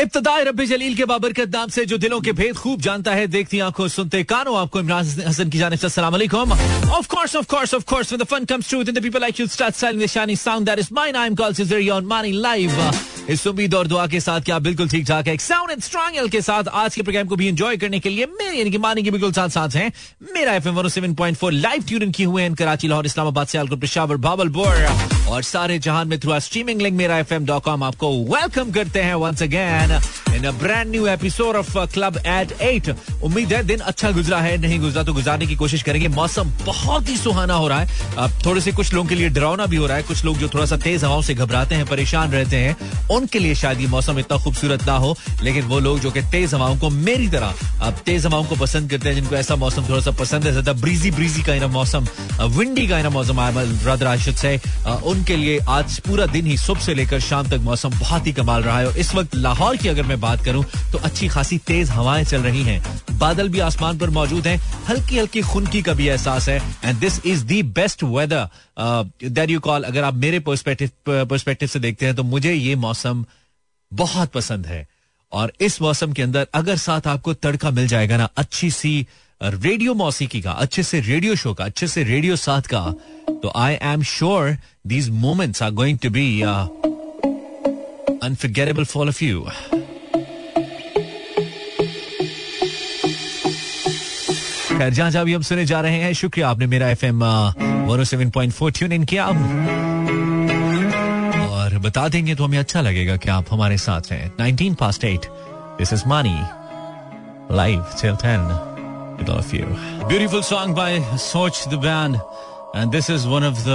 इब्तदाई रब्बी जलील के बाबरकत नाम से जो दिलों के भेद खूब जानता है, देखती आँखों सुनते कानों। आपको इमरान हसन की जानिब से एम लाइव इस उम्मीद और दुआ के साथ क्या बिल्कुल ठीक ठाक है साउंड एंड स्ट्रॉन्ग एल के साथ आज के प्रोग्राम को भी एंजॉय करने के लिए मेरे, यानी कि मानी के बिल्कुल साथ साथ हैं। मेरा एफएम 107.4 लाइव ट्यून किए हुए हैं कराची, लाहौर, इस्लामाबाद सियालकोट पेशावर भावलपुर और सारे जहान में थ्रू स्ट्रीमिंग लिंक मेरा एफएम डॉट कॉम आपको वेलकम करते हैं once again in a brand new episode of club eight eight उम्मीद है दिन अच्छा गुजरा है, नहीं गुजरा तो गुजारने की कोशिश करेंगे। मौसम बहुत ही सुहाना हो रहा है। अब थोड़े से कुछ लोगों के लिए डरावना भी हो रहा है। कुछ लोग जो थोड़ा सा तेज हवाओं से घबराते हैं, परेशान रहते हैं, उनके लिए शायद ये मौसम इतना खूबसूरत ना हो। लेकिन वो लोग जो कि तेज हवाओं को मेरी तरह, अब तेज हवाओं को पसंद करते हैं, जिनको ऐसा मौसम थोड़ा सा पसंद है, ज़्यादा ब्रीजी ब्रीजी का इना मौसम विंडी का इना मौसम राशिद से उनके लिए आज पूरा दिन ही सुबह से लेकर शाम तक मौसम बहुत ही कमाल रहा है। और इस वक्त लाहौर की अगर मैं बात करूँ तो अच्छी खासी तेज हवाएँ चल रही हैं। बादल भी आसमान पर मौजूद हैं। हल्की हल्की खुनकी का भी एहसास है। And this is the best weather that you call अगर आप मेरे पर्सपेक्टिव से देखते हैं तो मुझे ये मौसम बहुत पसंद है। और इस मौसम के अंदर अगर साथ आपको तड़का मिल जाएगा ना, अच्छी सी रेडियो मौसीकी का, अच्छे से रेडियो शो का, अच्छे से रेडियो साथ का तो I am sure these moments are going to be unforgettable for of you खैर, जहाँ जहाँ भी हम सुने जा रहे हैं, शुक्रिया आपने मेरा F M one seven point four tune in किया और बता देंगे तो हमें अच्छा लगेगा कि आप हमारे साथ हैं nineteen past eight this is Mani live till ten with all of you. Beautiful song by Soch the band. And this is one of the,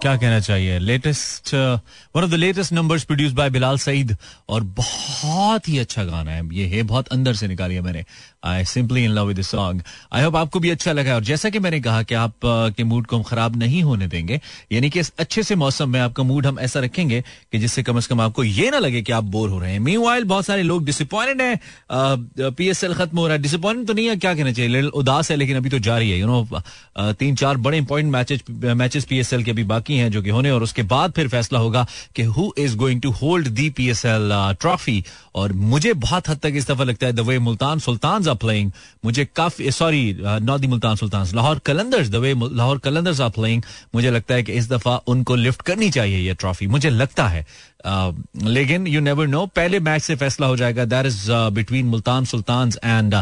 क्या कहना चाहिए? Latest one of the latest numbers produce by Bilal Saeed और बहुत ही अच्छा गाना है। ये है, बहुत अंदर से निकालिया मैंने। I simply in love with song I hope आपको भी अच्छा लगा और जैसा कि मैंने कहा कि आप के मूड को हम खराब नहीं होने देंगे, यानी कि इस अच्छे से मौसम में आपका मूड हम ऐसा रखेंगे कि जिससे कम से कम आपको ये ना लगे कि आप बोर हो रहे हैं। मी वाइल बहुत सारे लोग डिसअपॉइंटेड है। पी एस एल खत्म हो रहा है। डिसअपॉइंटेड तो नहीं है, क्या कहना चाहिए? उदास है, लेकिन अभी तो जारी है। यू नो तीन चार बड़े इंपॉर्टेंट मैचेस पीएसएल के भी बाकी हैं, जो कि होने, और उसके बाद फिर फैसला होगा कि who is going to hold the PSL trophy और मुझे बहुत हद तक इस दफ़ा लगता है the way Multan Sultan are playing मुझे काफ़ी sorry not the Multan Sultan Lahore Qalandars the way Lahore Qalandars are playing मुझे लगता है कि इस दफ़ा उनको लिफ्ट करनी चाहिए ये ट्रॉफी मुझे लगता है लेकिन यू नेवर नो पहले मैच से फैसला हो जाएगा that is between Multan Sultan and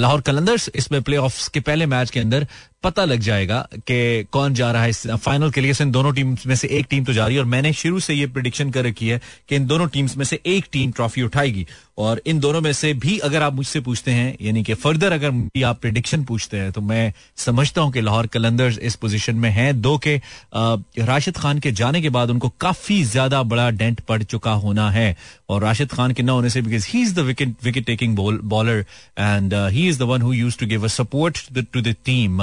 Lahore Qalandars. इसमें प्ले के पहले मैच के अंदर पता लग जाएगा कि कौन जा रहा है फाइनल के लिए। इन दोनों टीम में से एक टीम तो जा रही है और मैंने शुरू से ये प्रिडिक्शन कर रखी है कि इन दोनों टीम्स में से एक टीम ट्रॉफी उठाएगी। और इन दोनों में से भी अगर आप मुझसे पूछते हैं, यानी कि फर्दर अगर आप प्रिडिक्शन पूछते हैं तो मैं समझता हूँ कि लाहौर कलंदर्स इस पोजीशन में हैं। दो के राशिद खान के जाने के बाद उनको काफ़ी ज़्यादा बड़ा डेंट पड़ चुका होना है। और राशिद खान के न होने से because he is the wicket wicket taking bowler and he is the one who use to give a support to the team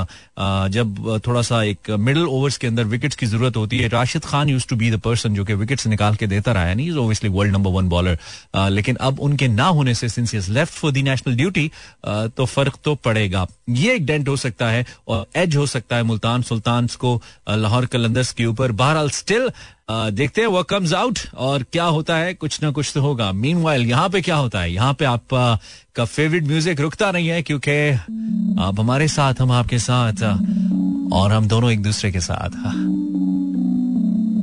जब थोड़ा सा एक मिडिल ओवर्स के अंदर विकेट्स की ज़रूरत होती है, Rashid Khan use to be the person जो कि विकेट्स निकाल के देता रहा है। Is world number one bowler लेकिन अब उनके ना होने से since is left for the national duty तो फ़र्क तो पड़ेगा। ये एक डेंट हो सकता है और एज हो सकता है मुल्तान सुल्तान को लाहौर कलंदर्स के ऊपर। बहरहाल स्टिल देखते हैं वो कम्स आउट और क्या होता है, कुछ ना कुछ तो होगा। मीन वाइल यहाँ पे क्या होता है? यहाँ पे आप का फेवरेट म्यूज़िक रुकता नहीं है क्योंकि आप हमारे साथ, हम आपके साथ और हम दोनों एक दूसरे के साथ।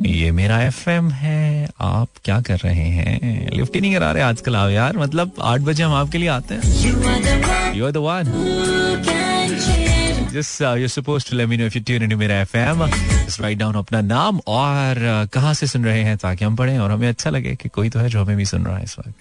ये मेरा एफ़ है। आप क्या कर रहे हैं? लिफ्ट ही नहीं करा रहे आजकल आओ यार। मतलब आठ बजे हम आपके लिए आते हैं। यू आर द अपना नाम और uh, कहाँ से सुन रहे हैं ताकि हम पढ़ें और हमें अच्छा लगे कि कोई तो है जो हमें भी सुन रहा है इस वक्त।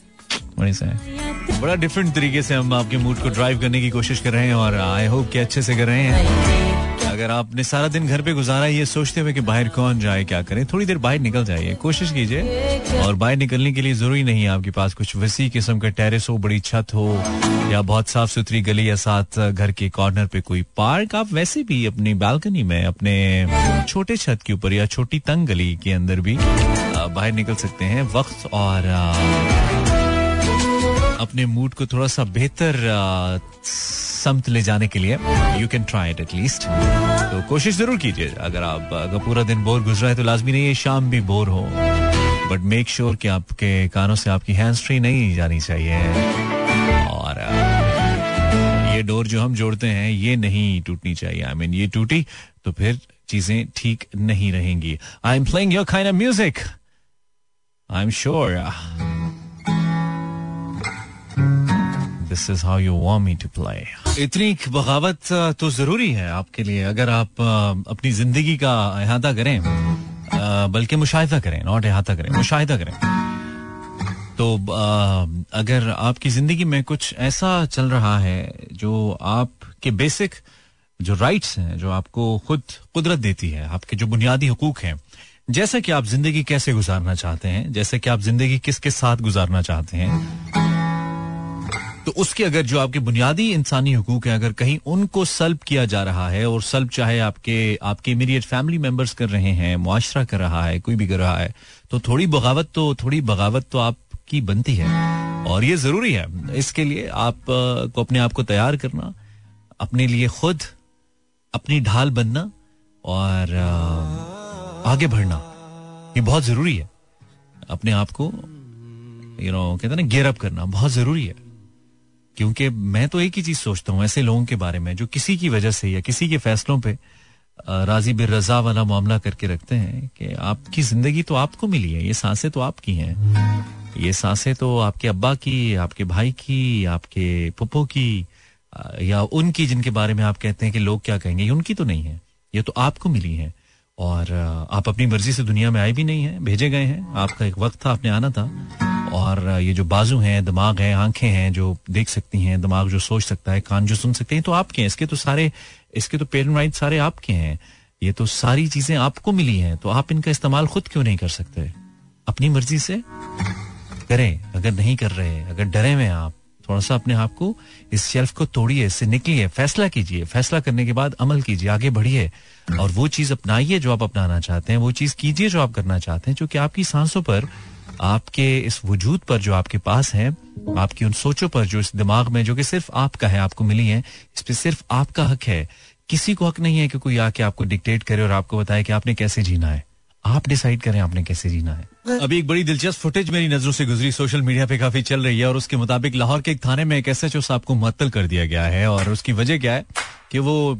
बड़ा डिफरेंट तरीके से हम आपके मूड को ड्राइव करने की कोशिश कर रहे हैं और आई होप कि अच्छे से कर रहे हैं। अगर आपने सारा दिन घर पे गुजारा ये सोचते हुए कि बाहर कौन जाए, क्या करें, थोड़ी देर बाहर निकल जाइए, कोशिश कीजिए। और बाहर निकलने के लिए ज़रूरी नहीं है आपके पास कुछ वसी किस्म का टेरिस हो, बड़ी छत हो, या बहुत साफ़ सुथरी गली या साथ घर के कॉर्नर पे कोई पार्क आप वैसे भी अपनी बालकनी में, अपने छोटे छत के ऊपर या छोटी तंग गली के अंदर भी बाहर निकल सकते हैं। वक्त और अपने मूड को थोड़ा सा बेहतर समत ले जाने के लिए you can try it at least तो कोशिश ज़रूर कीजिए। अगर आप अगर पूरा दिन बोर गुजरा है तो लाजमी नहीं है शाम भी बोर हो। बट मेक श्योर कि आपके कानों से आपकी हैंड्स फ्री नहीं जानी चाहिए। और ये डोर जो हम जोड़ते हैं ये नहीं टूटनी चाहिए। आई I मीन mean, ये टूटी तो फिर चीज़ें ठीक नहीं रहेंगी। I am playing your kind of music I am sure this is how you want me to play इतनी बगावत तो ज़रूरी है आपके लिए, अगर आप अपनी ज़िंदगी का अहाता करें बल्कि मुशाहिदा करें नॉट अहाता करें, मुशाहिदा करें। तो अगर आपकी ज़िंदगी में कुछ ऐसा चल रहा है जो आपके बेसिक जो राइट्स हैं, जो आपको खुद कुदरत देती है, आपके जो बुनियादी हकूक हैं, जैसे कि आप ज़िंदगी कैसे गुजारना चाहते हैं, जैसे कि आप ज़िंदगी किसके साथ गुजारना चाहते हैं तो उसके अगर जो आपके बुनियादी इंसानी हकूक है, अगर कहीं उनको सल्ब किया जा रहा है और सल्ब चाहे आपके आपके इमीडिएट फैमिली मेंबर्स कर रहे हैं, मुआशरा कर रहा है, कोई भी कर रहा है तो थोड़ी बगावत तो थोड़ी बगावत तो आपकी बनती है। और ये ज़रूरी है। इसके लिए आप को अपने आप को तैयार करना, अपने लिए खुद अपनी ढाल बनना और आगे बढ़ना। ये बहुत ज़रूरी है। अपने आप को यू नो कहते ना गियर अप करना बहुत ज़रूरी है। क्योंकि मैं तो एक ही चीज़ सोचता हूँ ऐसे लोगों के बारे में, जो किसी की वजह से या किसी के फैसलों पे राज़ी बिर रजा वाला मामला करके रखते हैं कि आपकी ज़िंदगी तो आपको मिली है, ये साँसें तो आपकी हैं। ये साँसें तो आपके अब्बा की, आपके भाई की, आपके पप्पो की या उनकी जिनके बारे में आप कहते हैं कि लोग क्या कहेंगे, ये उनकी तो नहीं है, ये तो आपको मिली है। और आप अपनी मर्ज़ी से दुनिया में आए भी नहीं है, भेजे गए हैं। आपका एक वक्त था, आपने आना था। और ये जो बाजू हैं, दिमाग है, आँखें हैं, जो देख सकती हैं, दिमाग जो सोच सकता है, कान जो सुन सकते हैं तो आपके हैं। इसके तो सारे, इसके तो पेरेंट राइट सारे आपके हैं। ये तो सारी चीज़ें आपको मिली हैं तो आप इनका इस्तेमाल खुद क्यों नहीं कर सकते? अपनी मर्ज़ी से करें। अगर नहीं कर रहे, अगर डरे हुए आप थोड़ा सा अपने आप को इस शेल्फ को तोड़िए, इससे निकलिए, फैसला कीजिए। फैसला करने के बाद अमल कीजिए, आगे बढ़िए। और वो चीज़ अपनाइए जो आप अपनाना चाहते हैं, वो चीज़ कीजिए जो आप करना चाहते हैं, जो कि आपकी सांसों पर, आपके इस वजूद पर जो आपके पास है, आपकी उन सोचों पर जो इस दिमाग में, जो कि सिर्फ़ आपका है, आपको मिली है, इस पर सिर्फ़ आपका हक है। किसी को हक नहीं है कि कोई आके आपको डिक्टेट करे और आपको बताए कि आपने कैसे जीना है। आप डिसाइड करें आपने कैसे जीना है। अभी एक बड़ी दिलचस्प फुटेज मेरी नज़रों से गुजरी सोशल मीडिया पे काफ़ी चल रही है और उसके मुताबिक लाहौर के एक थाने में एक एस एच ओ साहब को मुअत्तल कर दिया गया है और उसकी वजह क्या है कि वो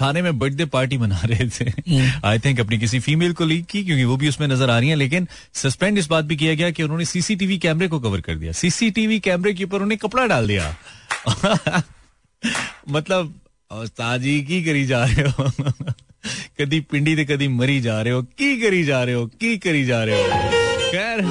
थाने में बर्थडे पार्टी मना रहे थे। आई थिंक अपनी किसी फीमेल को लीक की क्योंकि वो भी उसमें नज़र आ रही है लेकिन सस्पेंड इस बात भी किया गया कि उन्होंने सीसीटीवी कैमरे को कवर कर दिया। सीसीटीवी कैमरे के ऊपर उन्हें कपड़ा डाल दिया। मतलब ताजी की करी जा रहे हो। कदी पिंडी ते कदी मरी जा रहे हो की करी जा रहे हो की करी जा रहे हो खैर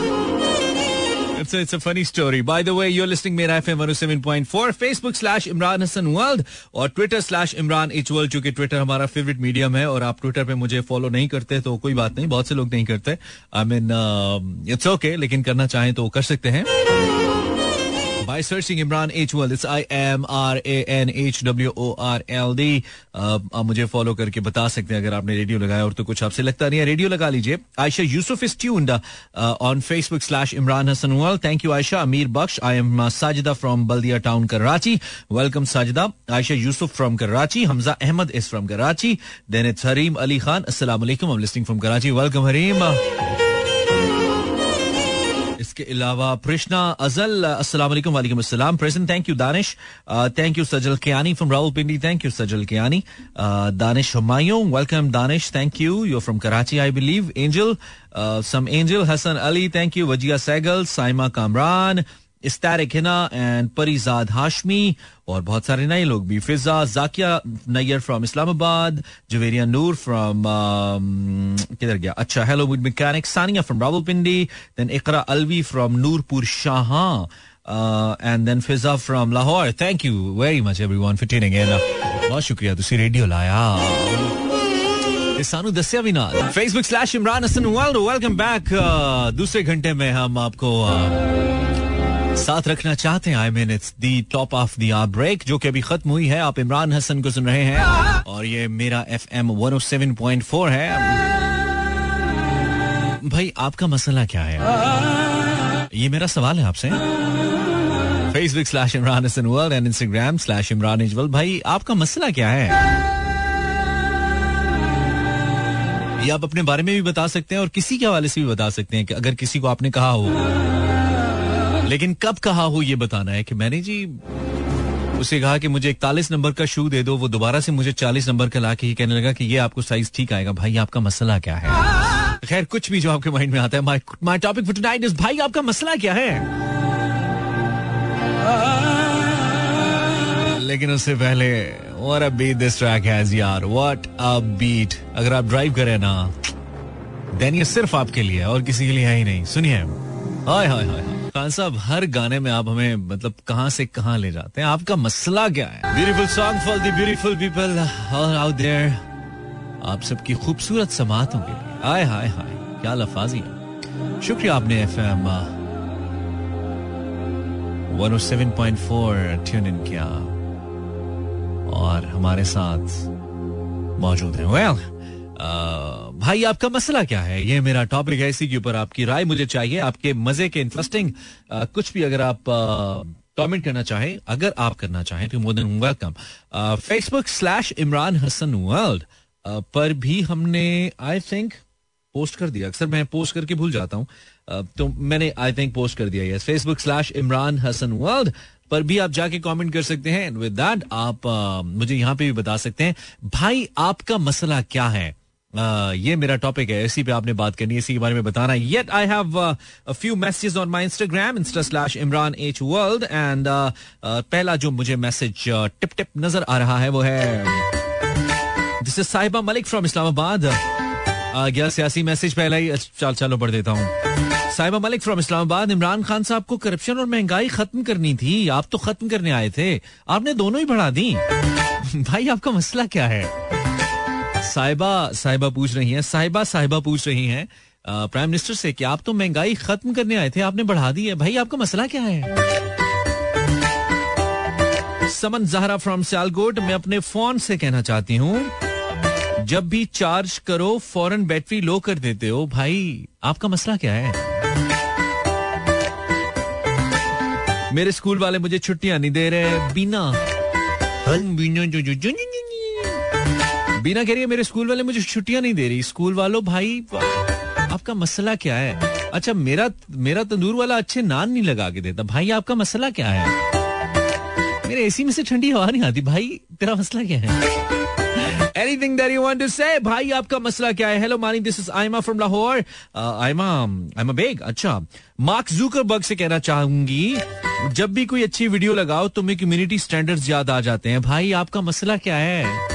It's a, it's a funny story. By the way, you're listening Mera FM 107.4, Facebook slash Imran Hassan World और Twitter slash Imran H World चूँकि Twitter हमारा फेवरेट मीडियम है और आप Twitter पे मुझे फॉलो नहीं करते तो कोई बात नहीं बहुत से लोग नहीं करते आई मीन इट्स ओके लेकिन करना चाहें तो कर सकते हैं by searching Imran H. World. It's I M R A N H W O R L D. आप मुझे फॉलो करके बता सकते हैं अगर आपने रेडियो लगाया और तो कुछ आपसे लगता नहीं है। रेडियो लगा लीजिए। Ayesha Yusuf is tuned on Facebook slash Imran Hasan world thank you Ayesha Amir Bakhsh I am Sajida from Baldia town Karachi welcome Sajida Ayesha Yusuf from Karachi Hamza Ahmed is from Karachi then it's Harim Ali Khan am listening from Karachi welcome Harim इसके अलावा प्रश्ना अजल, अस्सलाम वालेकुम वालेकुम अस्सलाम। Present thank you Danish. Thank you Sajal Kiyani from Rawalpindi thank you Sajal Kiyani. Danish Humayun welcome Danish. Thank you you from Karachi I believe angel some angel Hasan Ali thank you Wajiha Sehgal Saima Kamran इस्तारिक Hina and Parizad Hashmi और बहुत सारे नए लोग भी। Fiza Zakia Nayyar from Islamabad Javeria Noor from किधर गया? अच्छा hello with mechanic Sania from Rawalpindi then Iqra Alvi from Noorpur Shah and then Fiza from Lahore. Thank you very much everyone for tuning in बहुत शुक्रिया दसिया भी ना। Facebook slash Imran Hasan welcome back दूसरे घंटे में हम आपको uh, साथ रखना चाहते हैं I mean it's the top of the hour break जो कि अभी खत्म हुई है। आप इमरान हसन को सुन रहे हैं और ये मेरा F M one seven point four है। भाई, आपका मसला क्या है? ये मेरा सवाल है आपसे। Facebook slash Imran Hasan world and Instagram slash Imran equal भाई, आपका मसला क्या है? ये आप अपने बारे में भी बता सकते हैं और किसी के हवाले से भी बता सकते हैं कि अगर किसी को आपने कहा हो। लेकिन कब कहा हो ये बताना है कि मैंने जी उसे कहा कि मुझे इकतालीस नंबर का शू दे दो, वो दोबारा से मुझे चालीस नंबर का ला के ही कहने लगा कि ये आपको साइज़ ठीक आएगा। भाई, आपका मसला क्या है? खैर, कुछ भी जो आपके माइंड में आता है my topic for tonight is भाई, आपका मसला क्या है? लेकिन उससे पहले और a beat this track has यार व्हाट अ बीट अगर आप ड्राइव करें ना देन ये सिर्फ़ आपके लिए और किसी के लिए है ही नहीं। सुनिए। हाय हाय हाय। खान साहब हर गाने में आप हमें मतलब कहाँ से कहाँ ले जाते हैं? आपका मसला क्या है? Beautiful song for the beautiful people out there आप सबकी खूबसूरत समातों के लिए। हाय हाय हाय। क्या लफाजी है। शुक्रिया आपने F M one seven point four tune in किया। और हमारे साथ मौजूद है। वेल well, भाई, आपका मसला क्या है? ये मेरा टॉपिक है, इसी के ऊपर आपकी राय मुझे चाहिए। आपके मज़े के इंटरेस्टिंग कुछ भी अगर आप कमेंट करना चाहें, अगर आप करना चाहें तो more than welcome Facebook slash Imran Hasan world पर भी हमने आई थिंक पोस्ट कर दिया। अक्सर मैं पोस्ट करके भूल जाता हूँ। तो मैंने आई थिंक पोस्ट कर दिया। Facebook slash Imran Hasan world पर भी आप जाके कमेंट कर सकते हैं। विद दैट आप मुझे यहाँ पे भी बता सकते हैं। भाई, आपका मसला क्या है? ये मेरा टॉपिक है, इसी पे आपने बात करनी है, इसी के बारे में बताना है। Yet I have few messages on my Instagram insta slash Imran H world and पहला जो मुझे मैसेज टिप टिप नज़र आ रहा है, वो है दिस इज़ साहिबा मलिक फ्रॉम इस्लामाबाद। गया सियासी मैसेज पहला ही, चल, चलो, पढ़ देता हूँ। साहिबा मलिक फ्रॉम इस्लामाबाद, इमरान खान साहब को करप्शन और महँगाई खत्म करनी थी, आप तो खत्म करने आए थे, आपने दोनों ही बढ़ा दी। भाई, आपका मसला क्या है? साहिबा साहिबा पूछ रही हैं, साहिबा साहिबा पूछ रही हैं प्राइम मिनिस्टर से कि आप तो महँगाई खत्म करने आए थे, आपने बढ़ा दी है। भाई, आपका मसला क्या है? समन जहरा फ्रॉम सियालकोट, मैं अपने फ़ोन से कहना चाहती हूँ, जब भी चार्ज करो फ़ौरन बैटरी लो कर देते हो, भाई, आपका मसला क्या है? मेरे स्कूल वाले मुझे छुट्टियाँ नहीं दे रहे, बिना बिना कह रही है, मेरे स्कूल वाले मुझे छुट्टियाँ नहीं दे रही। स्कूल वालों, भाई, आपका मसला क्या है? अच्छा मेरा मेरा तंदूर वाला अच्छे नान नहीं लगा के देता। भाई, आपका मसला क्या है? मेरे एसी में से ठंडी हवा नहीं आती। भाई, तेरा मसला क्या है? Anything that you want to say भाई, आपका मसला क्या है? Hello Maani this is Aima from Lahore Aima Aima Baig अच्छा। मार्क जूकरबर्ग से कहना चाहूँगी, जब भी कोई अच्छी वीडियो लगाओ तुम्हें कम्युनिटी स्टैंडर्ड्स याद आ जाते हैं। भाई, आपका मसला क्या है?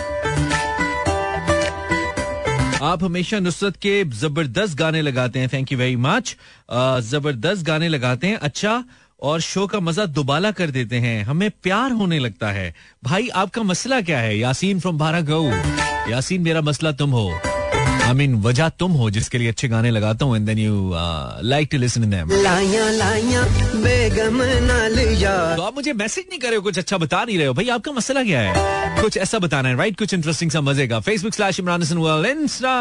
आप हमेशा नुसरत के ज़बरदस्त गाने लगाते हैं। थैंक यू वेरी मच ज़बरदस्त गाने लगाते हैं। अच्छा और शो का मज़ा दुबाला कर देते हैं। हमें प्यार होने लगता है। भाई, आपका मसला क्या है? यासीन फ्रॉम भारा गऊ यासीन, मेरा मसला तुम हो। आई मीन वजह तुम हो जिसके लिए अच्छे गाने लगाता हूँ and then you like to listen them लाया लाया बेगम नालिया तो आप मुझे मैसेज नहीं कर रहे हो कुछ अच्छा बता नहीं रहे हो। भाई आपका मसला क्या है? कुछ ऐसा बताना है राइट कुछ इंटरेस्टिंग सा मजेगा Facebook slash Imran Hasan insta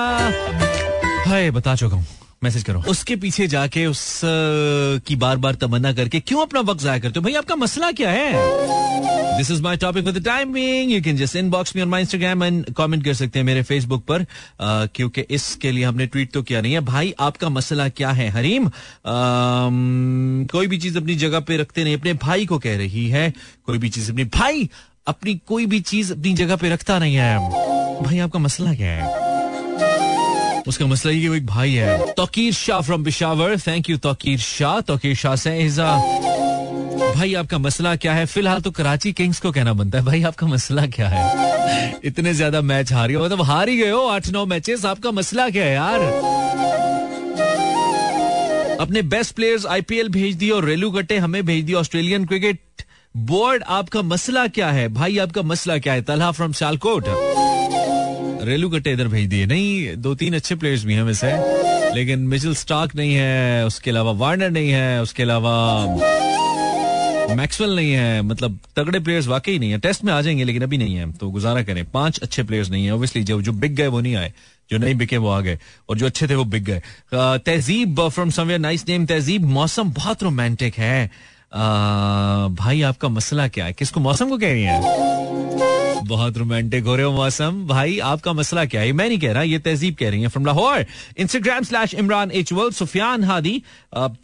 हाय बता चुका हूँ। मैसेज करो। उसके पीछे जाके उस की बार बार तमन्ना करके क्यों अपना वक्त जाया करते हो? भाई, आपका मसला क्या है? This is my topic for the timing you can just inbox me on my Instagram and comment कर सकते हैं मेरे फेसबुक पर क्योंकि इसके लिए हमने ट्वीट तो किया नहीं है। भाई, आपका मसला क्या है, हरीम? कोई भी चीज़ अपनी जगह पे रखते नहीं, अपने भाई को कह रही है। कोई भी चीज़ अपनी, भाई, अपनी कोई भी चीज़ अपनी जगह पे रखता नहीं है। भाई, आपका मसला क्या है? उसका मसला ये एक भाई है। Tauqeer Shah from Peshawar thank you Tauqeer Shah. Tauqeer Shah से भाई, आपका मसला क्या है? फ़िलहाल तो कराची किंग्स को कहना बनता है। भाई, आपका मसला क्या है? इतने ज़्यादा मैच हार गए मतलब हार ही गए हो आठ नौ मैचेस। आपका मसला क्या है यार? अपने बेस्ट प्लेयर्स आईपीएल भेज दिए और रेलू कटे हमें भेज दिए। ऑस्ट्रेलियन क्रिकेट बोर्ड आपका मसला क्या है? भाई, आपका मसला क्या है? तलहा फ्रॉम शालकोट रेलू कट्टे इधर भेज दिए। नहीं दो तीन अच्छे प्लेयर्स भी हैं वैसे लेकिन मिचल स्टार्क नहीं है उसके अलावा वार्नर नहीं है उसके अलावा मैक्सवेल नहीं है। मतलब तगड़े प्लेयर्स वाकई नहीं है। टेस्ट में आ जाएँगे लेकिन अभी नहीं है। तो गुजारा करें। पाँच अच्छे प्लेयर्स नहीं है। ऑब्वियसली जो जो बिक गए वो नहीं आए। जो नहीं बिके वो आ गए। और जो अच्छे थे वो बिक गए। तहजीब फ्रॉम समवेयर नाइस नेम तहजीब मौसम बहुत रोमांटिक है। आ, भाई आपका मसला क्या है? किसको मौसम को कह रही है? बहुत रोमांटिक हो रहे हो मौसम। भाई, आपका मसला क्या है? मैं नहीं कह रहा, ये तहजीब कह रही है from Lahore Instagram slash Imran H Sufiyan Hadi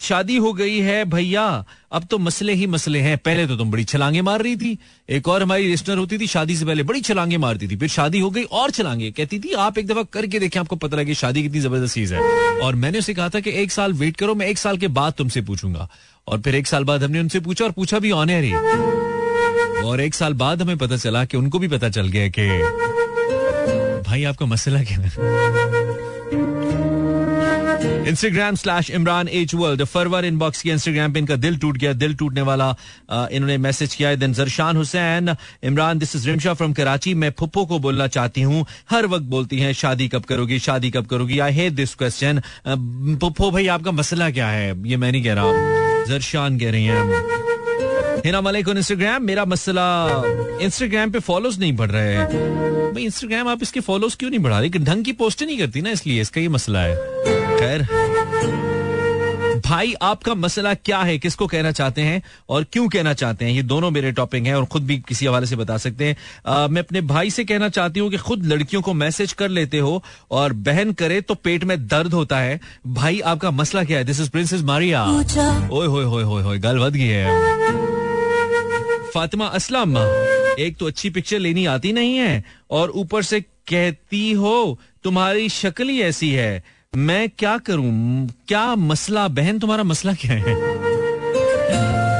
शादी हो गई है भैया। अब तो मसले ही मसले हैं। पहले तो तुम बड़ी छलांगे मार रही थी। एक और हमारी लिस्नर होती थी, शादी से पहले बड़ी छलांगे मारती थी। फिर शादी हो गई और छलांगे। कहती थी, आप एक दफ़ा करके देखें, आपको पता लगे शादी कितनी ज़बरदस्त चीज़ है। और मैंने उसे कहा था कि एक साल वेट करो, मैं एक साल के बाद तुमसे पूछूँगा। और फिर एक साल बाद हमने उनसे पूछा और पूछा भी ऑन ही। और एक साल बाद हमें पता चला कि उनको भी पता चल गया कि भाई आपका मसला क्या है? Instagram slash Imran H world फरवर inbox की इंस्टाग्राम पे इनका दिल टूट गया, दिल टूटने वाला इन्होंने मैसेज किया है। Then Zarshan Hussain Imran this is Rimsha from Karachi मैं फुप्पो को बोलना चाहती हूँ। हर वक्त बोलती हैं, शादी कब करोगी? शादी कब करोगी? आई हेट दिस क्वेश्चन पुप्पो भाई, आपका मसला क्या है? ये मैं नहीं कह रहा। जरशान कह रही हैं। इंस्टाग्राम मेरा मसला इंस्टाग्राम पे फॉलोज नहीं बढ़ रहे हैं। भाई इंस्टाग्राम आप इसके फॉलोज क्यों नहीं बढ़ा रही? ढंग की पोस्ट नहीं करती ना इसलिए इसका ये मसला है। खैर। भाई आपका मसला क्या है? किसको कहना चाहते हैं और क्यों कहना चाहते हैं? ये दोनों मेरे टॉपिक हैं और खुद भी किसी हवाले से बता सकते हैं। आ, मैं अपने भाई से कहना चाहती हूँ कि खुद लड़कियों को मैसेज कर लेते हो और बहन करे तो पेट में दर्द होता है। भाई आपका मसला क्या है? दिस इज़ प्रिंसेस मारिया ओए होए होए होए गल वध गई है। फातिमा असलम एक तो अच्छी पिक्चर लेनी आती नहीं है, और ऊपर से कहती हो, तुम्हारी शक्ल ही ऐसी है। मैं क्या करूँ? क्या मसला, बहन, तुम्हारा मसला क्या है?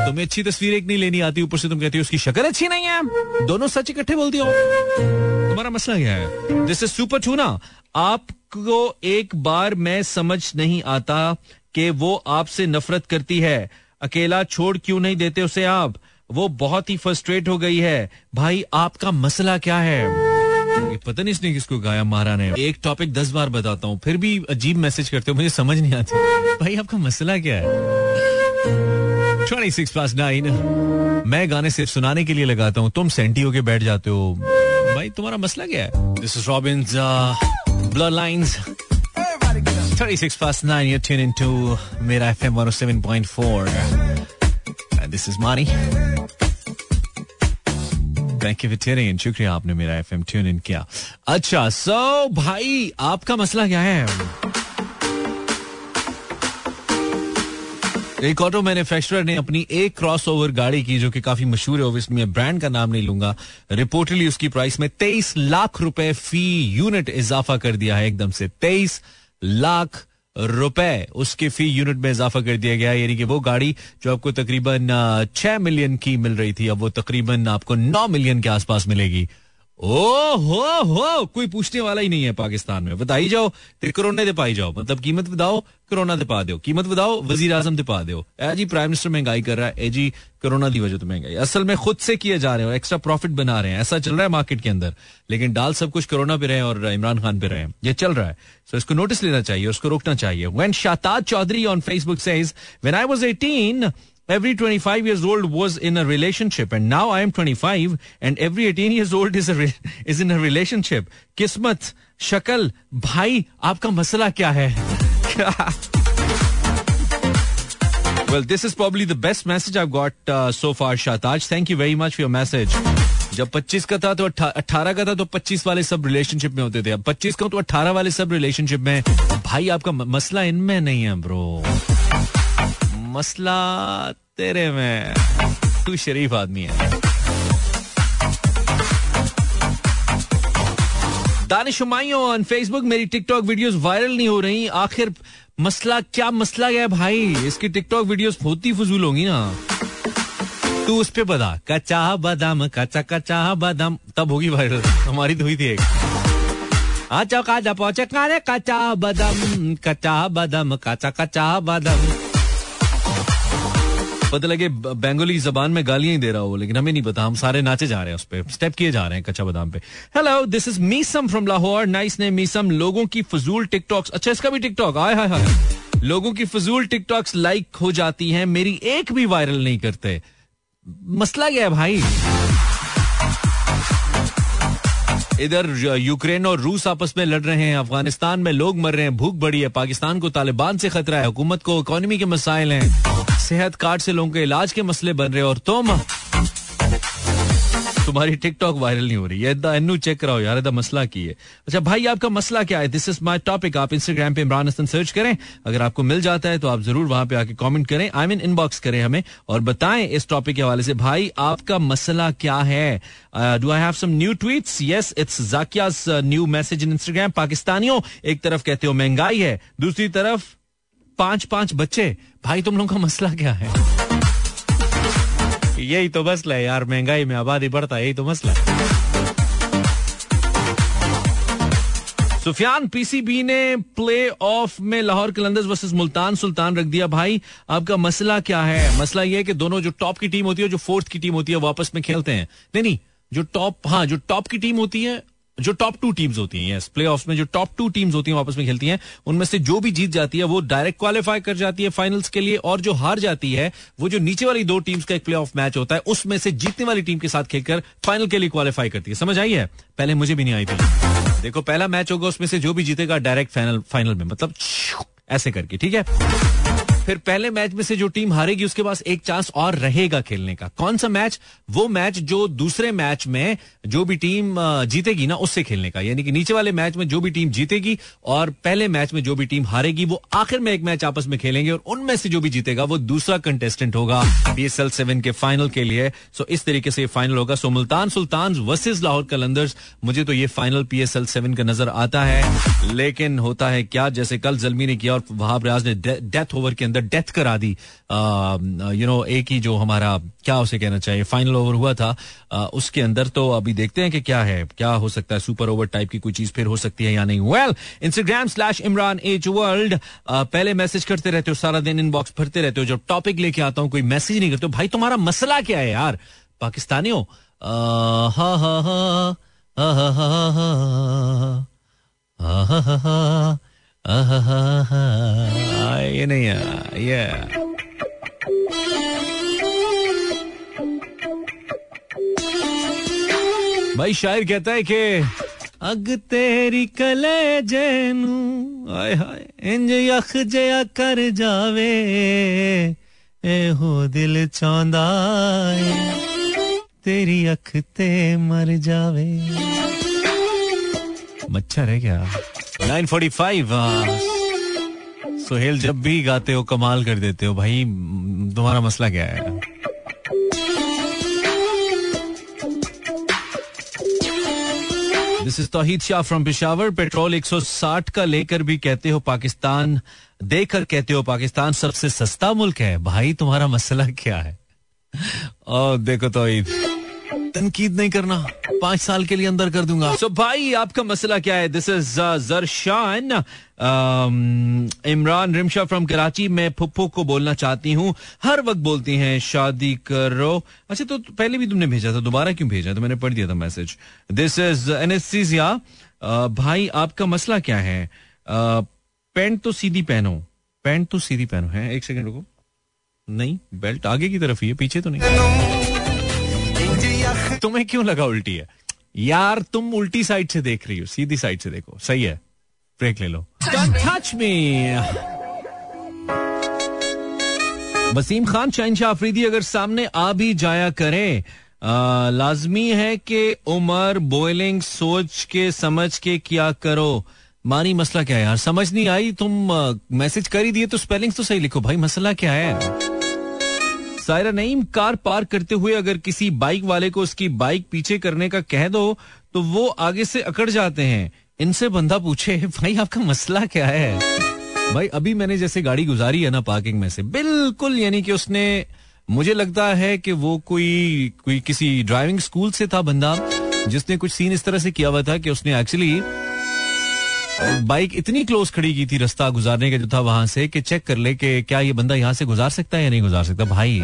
तुम्हें अच्छी तस्वीर एक नहीं लेनी आती, ऊपर से तुम कहती हो, उसकी शक्ल अच्छी नहीं है। दोनों सच इकट्ठे बोलती हो। तुम्हारा मसला क्या है? इज़ सुपर टू ना, आपको एक बार मैं समझ नहीं आता कि वो आपसे नफरत करती है। अकेला छोड़ क्यों नहीं देते उसे आप? वो बहुत ही फ्रस्ट्रेट हो गई है। भाई, आपका मसला क्या है? ये पता नहीं इसने किसको गाया, मारा ने। एक टॉपिक दस बार बताता हूँ, फिर भी अजीब मैसेज करते हो, मुझे समझ नहीं आती। भाई, आपका मसला क्या है? ट्वेंटी सिक्स प्लस नाइन मैं गाने सिर्फ़ सुनाने के लिए लगाता हूँ, तुम सेंटी होके बैठ जाते हो। भाई, तुम्हारा मसला क्या है? This is Robin blood lines 36 past 9 you're tuned into Mera FM 107.4 and this is Mani. You for tuning शुक्रिया आपने मेरा एफएम ट्यून इन किया। अच्छा सो भाई, आपका मसला क्या है? एक ऑटो मैन्युफैक्चरर ने अपनी एक क्रॉस ओवर गाड़ी की, जो कि काफ़ी मशहूर है ओबियसली मैं ब्रांड का नाम नहीं लूँगा रिपोर्टली उसकी प्राइस में तेईस लाख रुपए फ़ी यूनिट इजाफा कर दिया है, एकदम से तेईस लाख रुपए उसके फ़ी यूनिट में इजाफा कर दिया गया। यानी कि वो गाड़ी जो आपको तकरीबन छह मिलियन की मिल रही थी, अब वो तकरीबन आपको नौ मिलियन के आसपास मिलेगी। ओ हो हो कोई पूछने वाला ही नहीं है पाकिस्तान में। बताई जाओ, ते कोरोना दे पाई जाओ। मतलब कीमत बताओ, कोरोना दे पा दो कीमत बताओ, वज़ीर आज़म दे पा दो ए जी प्राइम मिनिस्टर महँगाई कर रहा है, ए जी, कोरोना की वजह तो महँगाई। असल में खुद से किए जा रहे हो एक्स्ट्रा प्रॉफिट बना रहे हैं। ऐसा चल रहा है मार्केट के अंदर। लेकिन डाल सब कुछ कोरोना पे रहे और इमरान खान पे रहे ये चल रहा है। सो इसको नोटिस लेना चाहिए, उसको रोकना चाहिए। When Shahtaj Chaudhry on Facebook says when I was 18 every 25 years old was in a relationship and now I am 25 and every 18 years old is a re- is in a relationship किस्मत शक्ल भाई आपका मसला क्या है well this is probably the best message I've got uh, so far Shataj thank you very much for your message जब 25 का था तो 18 का था तो 25 वाले सब रिलेशनशिप में होते थे अब 25 का तो 18 वाले सब रिलेशनशिप में भाई आपका मसला इनमें नहीं है ब्रो मसला तेरे में। तू शरीफ आदमी है। दानिश ऑन फेसबुक मेरी टिकटॉक वीडियोस वायरल नहीं हो रही। आखिर मसला, क्या मसला है भाई? इसकी टिकटॉक वीडियोस बहुत ही फजूल होंगी ना। तू उस पे बता। कचा बादाम कचा कचा बादाम। तब होगी वायरल हमारी तो हुई थी एक। आ चौका जा, पहुँचे। कच्चा बादाम कच्चा बादाम, कच्चा कच्चा बादाम। पता लगे बंगाली जबान में गालियाँ ही दे रहा हो, लेकिन हमें नहीं पता, हम सारे नाचे जा रहे हैं उस पर स्टेप किए जा रहे हैं कच्चा बादाम पे। Hello this is Meesam from Lahore nice ने मीसम लोगों की फजूल टिकटॉक्स अच्छा इसका भी टिकटॉक आए, हाय हाय। लोगों की फजूल टिकटॉक्स लाइक हो जाती हैं, मेरी एक भी वायरल नहीं करते। मसला क्या है भाई? इधर यूक्रेन और रूस आपस में लड़ रहे हैं, अफ़गानिस्तान में लोग मर रहे हैं, भूख बढ़ी है, पाकिस्तान को तालिबान से खतरा है, हुकूमत को, इकोनॉमी के मसाइल हैं। सेहत कार्ड से लोगों के इलाज के मसले बन रहे और तुम तुम्हारी टिकटॉक वायरल नहीं हो रही है। एन्नू चेक कराओ यार, इधर मसला की है। अच्छा भाई, आपका मसला क्या है? दिस इज़ माई टॉपिक आप इंस्टाग्राम पे इमरान हसन सर्च करें। अगर आपको मिल जाता है तो आप ज़रूर वहाँ पे आके कमेंट करें। आई मीन इनबॉक्स करें हमें और बताएँ इस टॉपिक के हवाले से। भाई, आपका मसला क्या है? Do I have some new tweets yes it's Zakia's new message in Instagram पाकिस्तानियों एक तरफ़ कहते हो महँगाई है, दूसरी तरफ़ पाँच पाँच बच्चे, भाई तुम लोगों का मसला क्या है? यही तो मसला है यार, महँगाई में आबादी बढ़ता है, यही तो मसला है। सुफियान पीसीबी ने प्ले ऑफ़ में लाहौर कलंदर्स वर्सेस मुल्तान, सुल्तान रख दिया। भाई, आपका मसला क्या है? मसला यह है कि दोनों जो टॉप की टीम होती है जो फोर्थ की टीम होती है वापस में खेलते हैं। नहीं नहीं, जो टॉप हाँ जो टॉप की टीम होती है जो टॉप टू टीम्स होती हैं प्ले में जो टॉप टू टीम्स होती हैं वापस में खेलती हैं, उनमें से जो भी जीत जाती है, वो डायरेक्ट क्वालिफाई कर जाती है फाइनल्स के लिए और जो हार जाती है, वो जो नीचे वाली दो टीम्स का एक प्ले ऑफ़ मैच होता है, उसमें से जीतने वाली टीम के साथ खेलकर फाइनल के लिए क्वालिफाई करती है। समझ आई है? पहले मुझे भी नहीं आई थी। देखो, पहला मैच होगा, उसमें से जो भी जीतेगा डायरेक्ट फाइनल फाइनल में मतलब ऐसे करके, ठीक है? फिर पहले मैच में से जो टीम हारेगी, उसके पास एक चांस और रहेगा खेलने का। कौन सा मैच? वो मैच जो दूसरे मैच में जो भी टीम जीतेगी ना, उससे खेलने का। यानी कि नीचे वाले मैच में जो भी टीम जीतेगी और पहले मैच में जो भी टीम हारेगी, वो आखिर में एक मैच आपस में खेलेंगे और उनमें से जो भी जीतेगा, वो दूसरा कंटेस्टेंट होगा पी एस एल सेवन के फाइनल के लिए। सो इस तरीके से फाइनल होगा। So Multan Sultan versus Lahore Qalandars. मुझे तो ये final P S L seven का नज़र आता है। लेकिन होता है क्या? जैसे कल जलमी ने किया और वहाब रियाज ने डेथ ओवर के अंदर अंदर डेथ करा दी यू नो एक ही जो हमारा क्या उसे कहना चाहिए फाइनल ओवर हुआ था आ, उसके अंदर तो अभी देखते हैं कि क्या है क्या हो सकता है सुपर ओवर टाइप की कोई चीज़ फिर हो सकती है या नहीं well Instagram slash Imran H world पहले मैसेज करते रहते हो सारा दिन इनबॉक्स भरते रहते हो जब टॉपिक लेके आता हूँ कोई मैसेज नहीं करते भाई तुम्हारा मसला क्या है यार पाकिस्तानियों हा हा हा हा हा हा हा हा ये नहीं है, ये। भाई शायर कहता है कि, अग तेरी कले जेनू आय हाय, इंज यख जया कर जावे, ए हो दिल चौंदा तेरी अख ते मर जावे। मच्छर है क्या? 945 सोहेल, जब भी गाते हो, कमाल कर देते हो। भाई, तुम्हारा मसला क्या है? This is Tauheed Shah from Peshawar petrol 160 का लेकर भी कहते हो पाकिस्तान, देकर कहते हो पाकिस्तान सबसे सस्ता मुल्क है। भाई, तुम्हारा मसला क्या है? और देखो तोहीद तनकीद नहीं करना। पाँच साल के लिए अंदर कर दूँगा। सो so, भाई आपका मसला क्या है? This is Zarshan Imran Rimsha from Karachi मैं फुप्पो को बोलना चाहती हूँ। हर वक्त बोलती हैं शादी करो। अच्छा तो पहले भी तुमने भेजा था दोबारा क्यों भेजा? तो मैंने पढ़ दिया था message this is an anesthesia भाई आपका मसला क्या है? पैंट तो सीधी पहनो। पैंट तो सीधी पहनो। है? एक सेकंड रुको। नहीं बेल्ट आगे की तरफ़ ही है पीछे तो नहीं। तुम्हें क्यों लगा उल्टी है? यार, तुम उल्टी साइड से देख रही हो, सीधी साइड से देखो। सही है। ब्रेक ले लो। टच मी वसीम खान, शहनशाह अफरीदी, अगर सामने आ भी जाया करें लाजमी है कि उमर बोइलिंग सोच के, समझ के क्या करो। मानी मसला क्या है यार? समझ नहीं आई, तुम मैसेज कर ही दिए तो स्पेलिंग तो सही लिखो। भाई, मसला क्या है? सायरा नईम, कार पार्क करते हुए अगर किसी बाइक वाले को उसकी बाइक पीछे करने का कह दो तो वो आगे से अकड़ जाते हैं। इनसे बंदा पूछे, भाई, आपका मसला क्या है? भाई, अभी मैंने जैसे गाड़ी गुजारी है ना पार्किंग में से, बिल्कुल, यानी कि उसने, मुझे लगता है कि वो कोई कोई किसी ड्राइविंग स्कूल से था बंदा, जिसने कुछ सीन इस तरह से किया हुआ था कि उसने एक्चुअली बाइक इतनी क्लोज खड़ी की थी रास्ता गुजारने का जो था वहाँ से कि चेक कर ले कि क्या ये बंदा यहाँ से गुजार सकता है या नहीं गुजार सकता। भाई,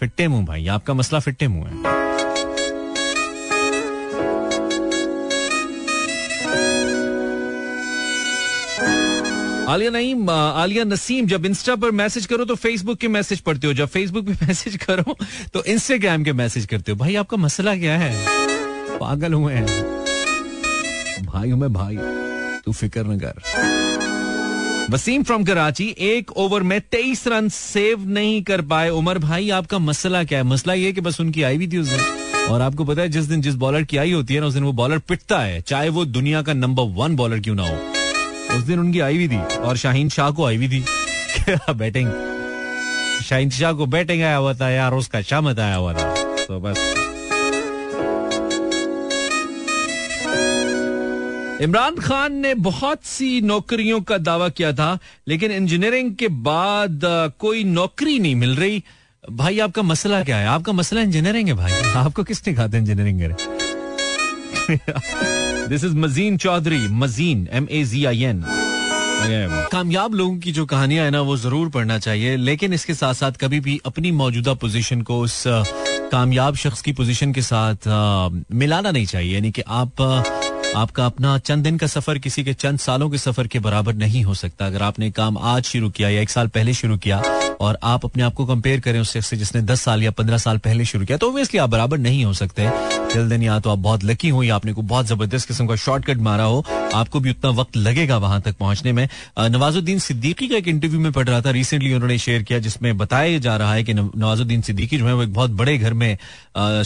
फिट्टे मुँह भाई, आपका मसला फिट्टे मुँह है। आलिया नईम, आलिया नसीम, जब इंस्टा पर मैसेज करो तो फेसबुक के मैसेज पढ़ते हो। जब फेसबुक पे मैसेज करो तो इंस्टाग्राम के मैसेज करते हो। भाई, आपका मसला क्या है? पागल हुए हैं। भाई हूँ मैं भाई, तू फ़िक्र न कर। वसीम फ्रॉम कराची, एक ओवर में तेईस रन सेव नहीं कर पाए। उमर भाई, आपका मसला क्या है? मसला ये कि बस उनकी आई भी थी उस दिन। और आपको पता है, जिस दिन जिस बॉलर की आई होती है ना, उस दिन वो बॉलर पिटता है। चाहे वो दुनिया का नंबर वन बॉलर क्यों ना हो। उस दिन उनकी आई हुई थी और शाहीन शाह को आई हुई थी। बैटिंग शाहीन शाह को बैटिंग आया हुआ था यार, उसका शामत आया हुआ था। तो बस। इमरान खान ने बहुत सी नौकरियों का दावा किया था लेकिन इंजीनियरिंग के बाद कोई नौकरी नहीं मिल रही। भाई आपका मसला क्या है? आपका मसला इंजीनियरिंग है भाई। आपको किसने कहा था इंजीनियरिंग करे? This is Mazeen Chaudhry Mazeen M A G I N कामयाब लोगों की जो कहानियाँ है ना वो ज़रूर पढ़ना चाहिए लेकिन इसके साथ साथ कभी भी अपनी मौजूदा पोजीशन को उस कामयाब शख्स की पोजीशन के साथ मिलाना नहीं चाहिए। यानी कि आप आपका अपना चंद दिन का सफ़र किसी के चंद सालों के सफ़र के बराबर नहीं हो सकता। अगर आपने काम आज शुरू किया या एक साल पहले शुरू किया और आप अपने आप को कंपेयर करें उससे से जिसने दस साल या पंद्रह साल पहले शुरू किया तो ओबियसली आप बराबर नहीं हो सकते। दिल दिन या तो आप बहुत लकी हो या आपने को बहुत ज़बरदस्त किस्म का शॉर्टकट मारा हो, आपको भी उतना वक्त लगेगा वहाँ तक पहुँचने में। नवाजुद्दीन सिद्दीकी का एक इंटरव्यू में पढ़ रहा था। रिसेंटली उन्होंने शेयर किया जिसमें बताया जा रहा है कि नवाजुद्दीन सिद्दीकी जो है वो एक बहुत बड़े घर में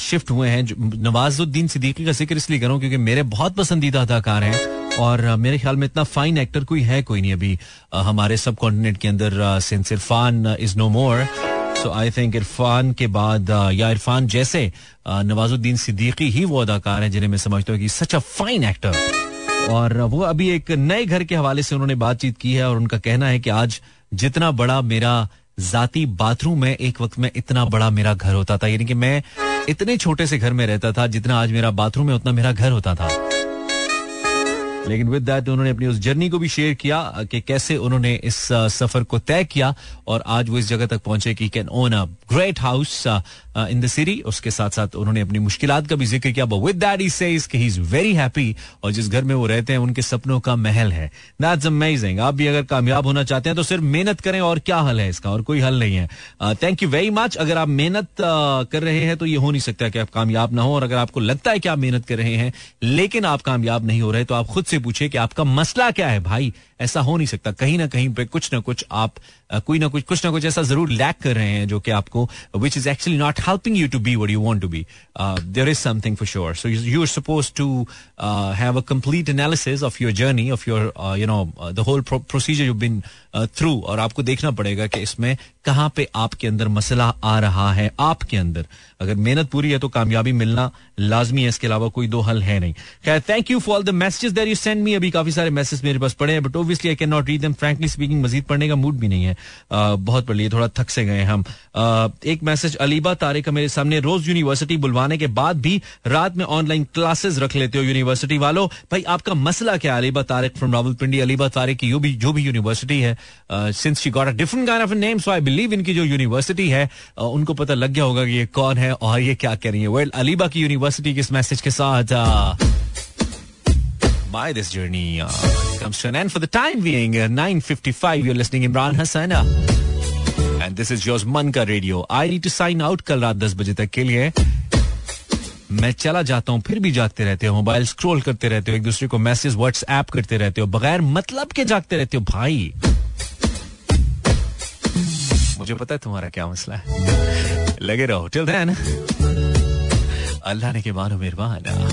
शिफ्ट हुए हैं। नवाजुद्दीन सिद्दीकी का ज़िक्र इसलिए करूँ क्योंकि मेरे बहुत पसंदीदा अदाकार हैं और मेरे ख्याल में इतना फाइन एक्टर कोई है कोई नहीं अभी हमारे सब कॉन्टिनेंट के अंदर since Irfan is no more so I think Irfan के बाद या इरफान जैसे नवाजुद्दीन सिद्दीकी ही वो अदाकार हैं जिन्हें मैं समझता हूँ कि सच अ फाइन एक्टर और वो अभी एक नए घर के हवाले से उन्होंने बातचीत की है और उनका कहना है कि आज जितना बड़ा मेरा जाती बाथरूम है, एक वक्त में इतना बड़ा मेरा घर होता था। यानी कि मैं इतने छोटे से घर में रहता था जितना आज मेरा बाथरूम है, उतना मेरा घर होता था। लेकिन विद दैट उन्होंने अपनी उस जर्नी को भी शेयर किया कि कैसे उन्होंने इस सफ़र को तय किया और आज वो इस जगह तक पहुँचे कि can own a great house in the city उसके साथ साथ उन्होंने अपनी मुश्किल का भी ज़िक्र किया विद दैट ही सेज कि ही इज़ वेरी हैप्पी और जिस घर में वो रहते हैं उनके सपनों का महल है। दैट्स अमेजिंग आप भी अगर कामयाब होना चाहते हैं तो सिर्फ़ मेहनत करें और क्या हल है इसका और कोई हल नहीं है। थैंक यू वेरी मच अगर आप मेहनत uh, कर रहे हैं तो ये हो नहीं सकता कि आप कामयाब ना हो और अगर आपको लगता है कि आप मेहनत कर रहे हैं लेकिन आप कामयाब नहीं हो रहे तो आप खुद से पूछे कि आपका मसला क्या है भाई? ऐसा हो नहीं सकता। कहीं ना कहीं पे कुछ ना कुछ आप कोई ना कुछ कुछ ना कुछ ऐसा ज़रूर लैक कर रहे हैं जो कि आपको which is actually not helping you to be what you want to be there is something for sure so you are suppose to have a complete analysis of your journey of your you know the whole procedure you been through और आपको देखना पड़ेगा कि इसमें कहाँ पे आपके अंदर मसला आ रहा है, आपके अंदर। अगर मेहनत पूरी है तो कामयाबी मिलना लाजमी है, इसके अलावा कोई दो हल है नहीं। खैर thank you for the messages that you send me अभी काफ़ी सारे मैसेज मेरे पास पड़े हैं but obviously I can not read them frankly speaking मजीद पढ़ने का मूड भी नहीं है। बहुत पढ़ लिए, थोड़ा थक से गए हम। एक मैसेज अलीबा तारे का मेरे सामने, रोज यूनिवर्सिटी बुलवाने के बाद भी रात में ऑनलाइन क्लासेस रख लेते हो यूनिवर्सिटी वालों। भाई, आपका मसला क्या अलीबा तारिक फ्रॉम रावलपिंडी? अलीबा तारिक की भी जो भी यूनिवर्सिटी है since she got a different kind of name so I believe इनकी जो यूनिवर्सिटी है उनको पता लग गया होगा कि ये कौन है और ये क्या कह रही है। वेल अलीबा की यूनिवर्सिटी के इस मैसेज के साथ? By this journey uh, comes to an end for the time being. Uh, 9.55, you're listening Imran Hassan. And this is yours Manka Radio. I need to sign out कल रात 10 बजे तक के लिए मैं चला जाता हूँ फिर भी जागते रहते हो मोबाइल स्क्रॉल करते रहते हो एक दूसरे को मैसेज व्हाट्सएप करते रहते हो बगैर मतलब के जागते रहते हो भाई मुझे पता है तुम्हारा क्या मसला है लगे रहो टिल देन अल्लाह ने के मानो मेहरबान